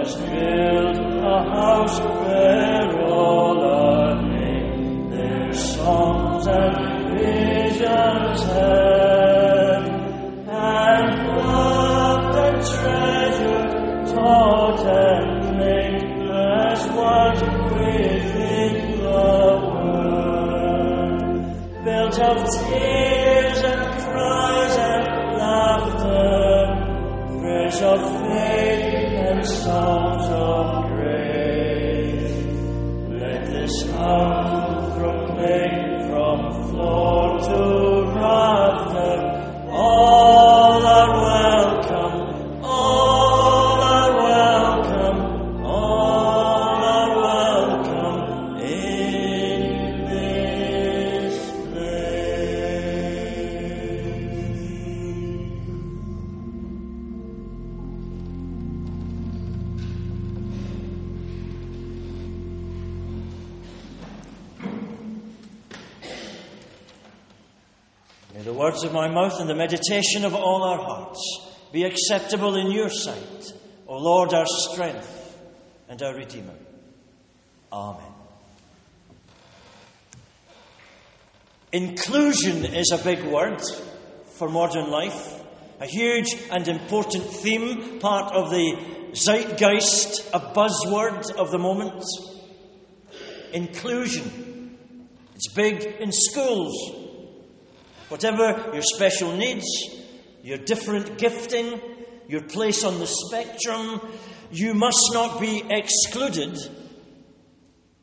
Has built a house where all are made, their songs and visions heard, and love and treasure taught and made. As one within the world, built of tears and cries and laughter, fresh of faith star. Words of my mouth and the meditation of all our hearts be acceptable in your sight, O Lord, our strength and our Redeemer. Amen. Inclusion is a big word for modern life, a huge and important theme, part of the zeitgeist, a buzzword of the moment. Inclusion. It's big in schools. Whatever your special needs, your different gifting, your place on the spectrum, you must not be excluded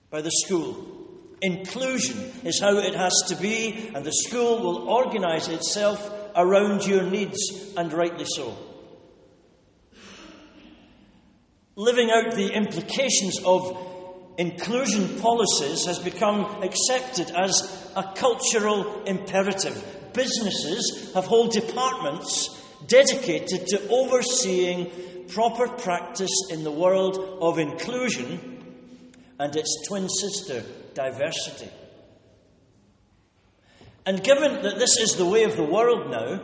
by the school. Inclusion is how it has to be, and the school will organise itself around your needs, and rightly so. Living out the implications of inclusion policies has become accepted as a cultural imperative. Businesses have whole departments dedicated to overseeing proper practice in the world of inclusion and its twin sister, diversity. And given that this is the way of the world now,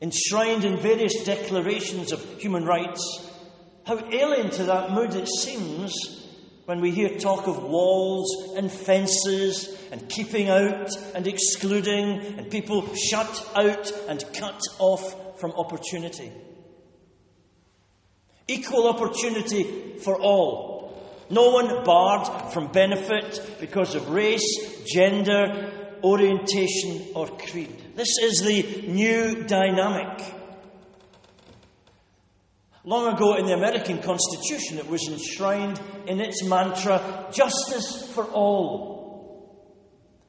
enshrined in various declarations of human rights, how alien to that mood it seems when we hear talk of walls and fences and keeping out and excluding and people shut out and cut off from opportunity. Equal opportunity for all no one barred from benefit because of race, gender, orientation, or creed. This is the new dynamic. Long ago in the American Constitution, it was enshrined in its mantra justice for all.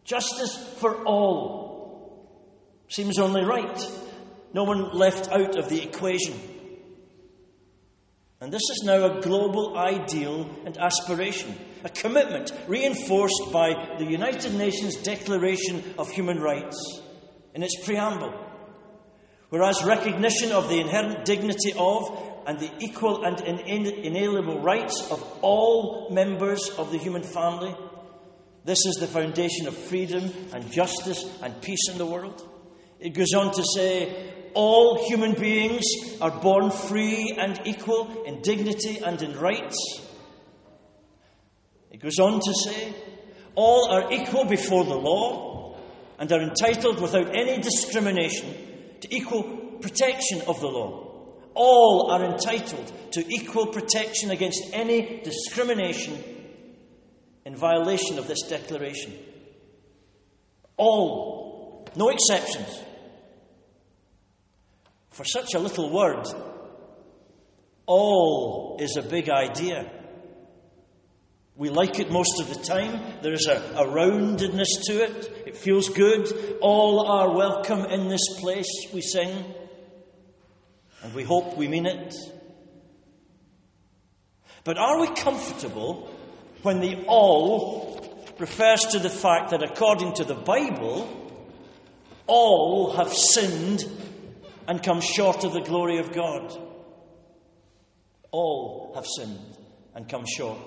Justice for all. Seems only right. No one left out of the equation. And this is now a global ideal and aspiration, a commitment reinforced by the United Nations Declaration of Human Rights in its preamble. Whereas recognition of the inherent dignity of and the equal and inalienable rights of all members of the human family, this is the foundation of freedom and justice and peace in the world. It goes on to say, all human beings are born free and equal in dignity and in rights. It goes on to say, all are equal before the law and are entitled without any discrimination to equal protection of the law. All are entitled to equal protection against any discrimination in violation of this declaration. All, no exceptions. For such a little word, all is a big idea. We like it most of the time. There is a, a, roundedness to it. It feels good. All are welcome in this place, we sing. And we hope we mean it. But are we comfortable when the all refers to the fact that according to the Bible, all have sinned and come short of the glory of God. All have sinned and come short.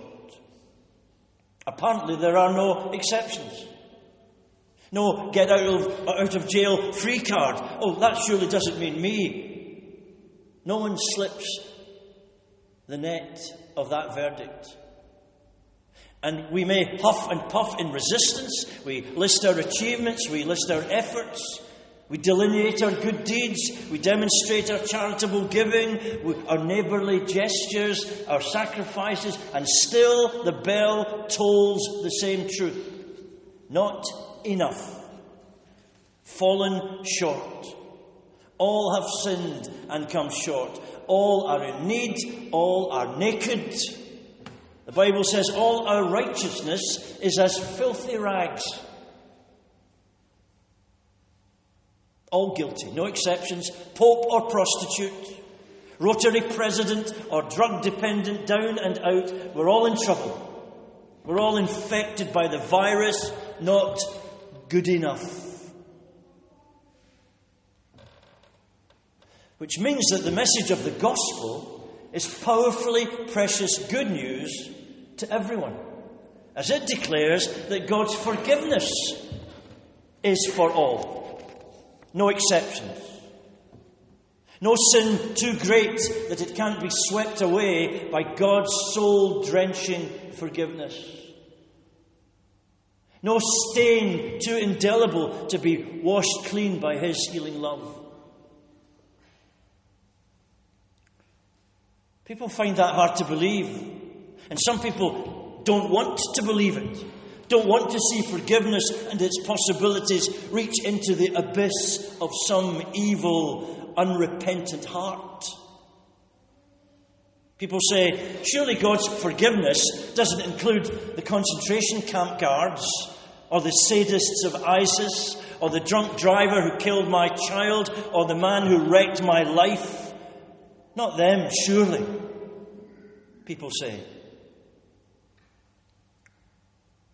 Apparently, there are no exceptions. No get out of, out of jail free card. Oh, that surely doesn't mean me. No one slips the net of that verdict. And we may huff and puff in resistance. We list our achievements, we list our efforts. We delineate our good deeds, we demonstrate our charitable giving, our neighbourly gestures, our sacrifices, and still the bell tolls the same truth. Not enough. Fallen short. All have sinned and come short. All are in need. All are naked. The Bible says all our righteousness is as filthy rags. All guilty, no exceptions, pope or prostitute, Rotary president or drug dependent, down and out, we're all in trouble. We're all infected by the virus, not good enough. Which means that the message of the gospel is powerfully precious good news to everyone, as it declares that God's forgiveness is for all. No exceptions. No sin too great that it can't be swept away by God's soul drenching forgiveness. No stain too indelible to be washed clean by His healing love. People find that hard to believe. And some people don't want to believe it, don't want to see forgiveness and its possibilities reach into the abyss of some evil, unrepentant heart. People say, surely God's forgiveness doesn't include the concentration camp guards, or the sadists of ISIS, or the drunk driver who killed my child, or the man who wrecked my life. Not them, surely, people say.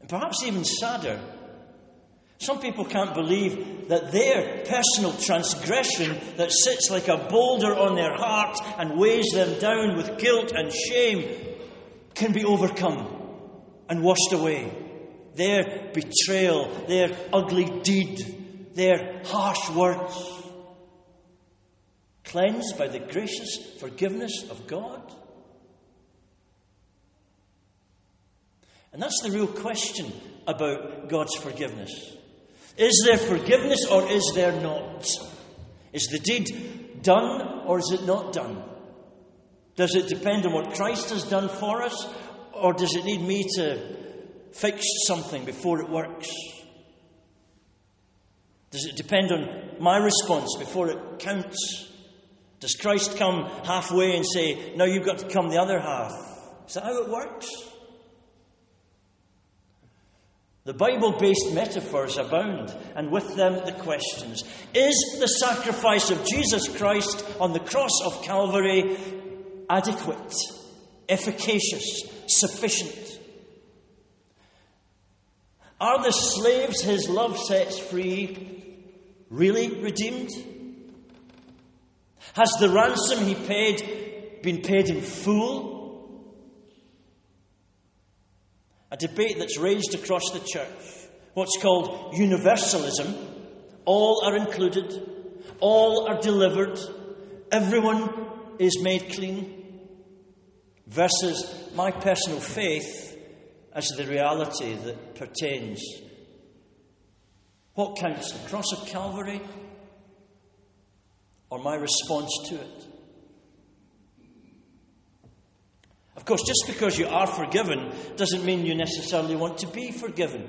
And perhaps even sadder, some people can't believe that their personal transgression that sits like a boulder on their heart and weighs them down with guilt and shame can be overcome and washed away. Their betrayal, their ugly deed, their harsh words, cleansed by the gracious forgiveness of God. And that's the real question about God's forgiveness. Is there forgiveness or is there not? Is the deed done or is it not done? Does it depend on what Christ has done for us or does it need me to fix something before it works? Does it depend on my response before it counts? Does Christ come halfway and say, Now you've got to come the other half? Is that how it works? The Bible based metaphors abound, and with them the questions Is the sacrifice of Jesus Christ on the cross of Calvary adequate, efficacious, sufficient? Are the slaves his love sets free really redeemed? Has the ransom he paid been paid in full? a debate that's raged across the church, what's called universalism. All are included, all are delivered, everyone is made clean, versus my personal faith as the reality that pertains. What counts, the cross of Calvary or my response to it? Of course, just because you are forgiven doesn't mean you necessarily want to be forgiven.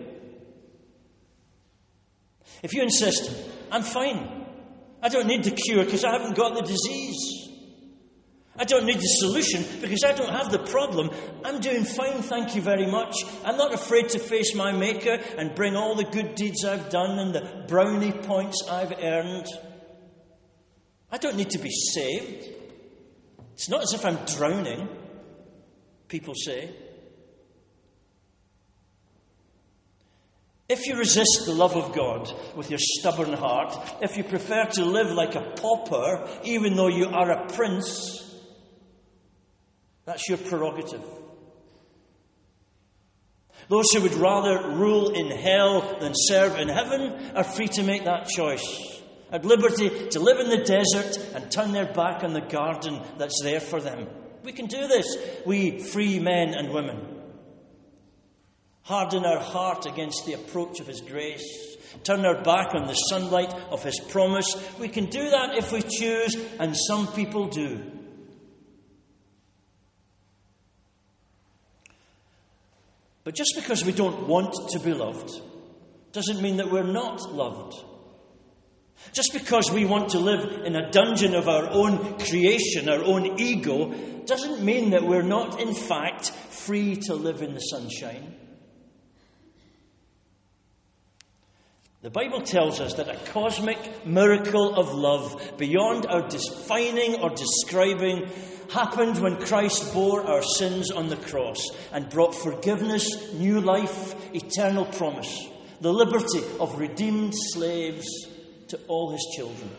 If you insist, I'm fine, I don't need the cure because I haven't got the disease. I don't need the solution because I don't have the problem. I'm doing fine, thank you very much. I'm not afraid to face my Maker and bring all the good deeds I've done and the brownie points I've earned. I don't need to be saved. It's not as if I'm drowning people say. If you resist the love of God with your stubborn heart, if you prefer to live like a pauper, even though you are a prince, that's your prerogative. Those who would rather rule in hell than serve in heaven are free to make that choice. At liberty to live in the desert and turn their back on the garden that's there for them. We can do this, we free men and women. Harden our heart against the approach of His grace. Turn our back on the sunlight of His promise. We can do that if we choose, and some people do. But just because we don't want to be loved doesn't mean that we're not loved. Just because we want to live in a dungeon of our own creation, our own ego, doesn't mean that we're not, in fact, free to live in the sunshine. The Bible tells us that a cosmic miracle of love, beyond our defining or describing, happened when Christ bore our sins on the cross and brought forgiveness, new life, eternal promise, the liberty of redeemed slaves to all his children.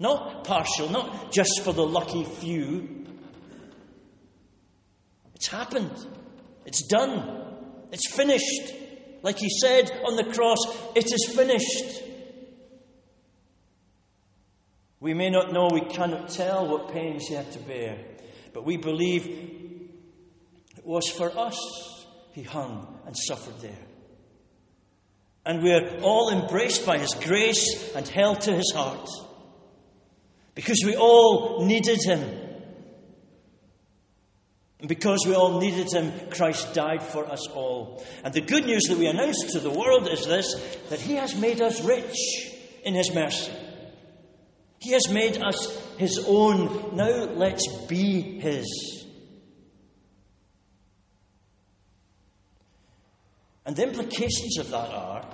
Not partial, not just for the lucky few. It's happened. It's done. It's finished. Like he said on the cross, it is finished. We may not know, we cannot tell what pains he had to bear, but we believe it was for us he hung and suffered there. And we're all embraced by His grace and held to His heart. Because we all needed Him. And because we all needed Him, Christ died for us all. And the good news that we announce to the world is this that He has made us rich in His mercy. He has made us His own. Now let's be His. And the implications of that are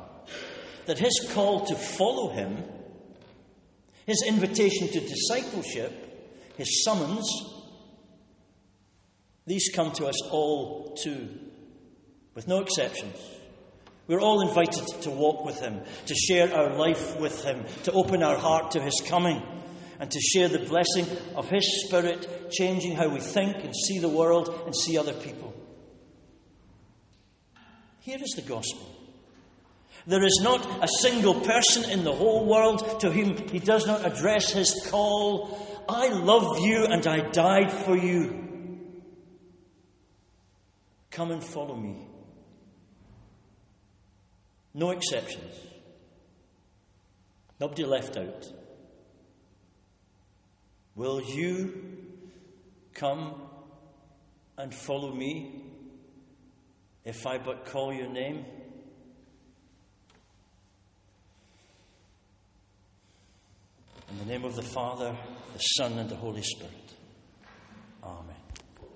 that his call to follow him, his invitation to discipleship, his summons, these come to us all too, with no exceptions. We're all invited to walk with him, to share our life with him, to open our heart to his coming, and to share the blessing of his spirit, changing how we think and see the world and see other people. Here is the gospel. There is not a single person in the whole world to whom he does not address his call I love you and I died for you. Come and follow me. No exceptions. Nobody left out. Will you come and follow me? if I but call your name? In the name of the Father, the Son, and the Holy Spirit. Amen.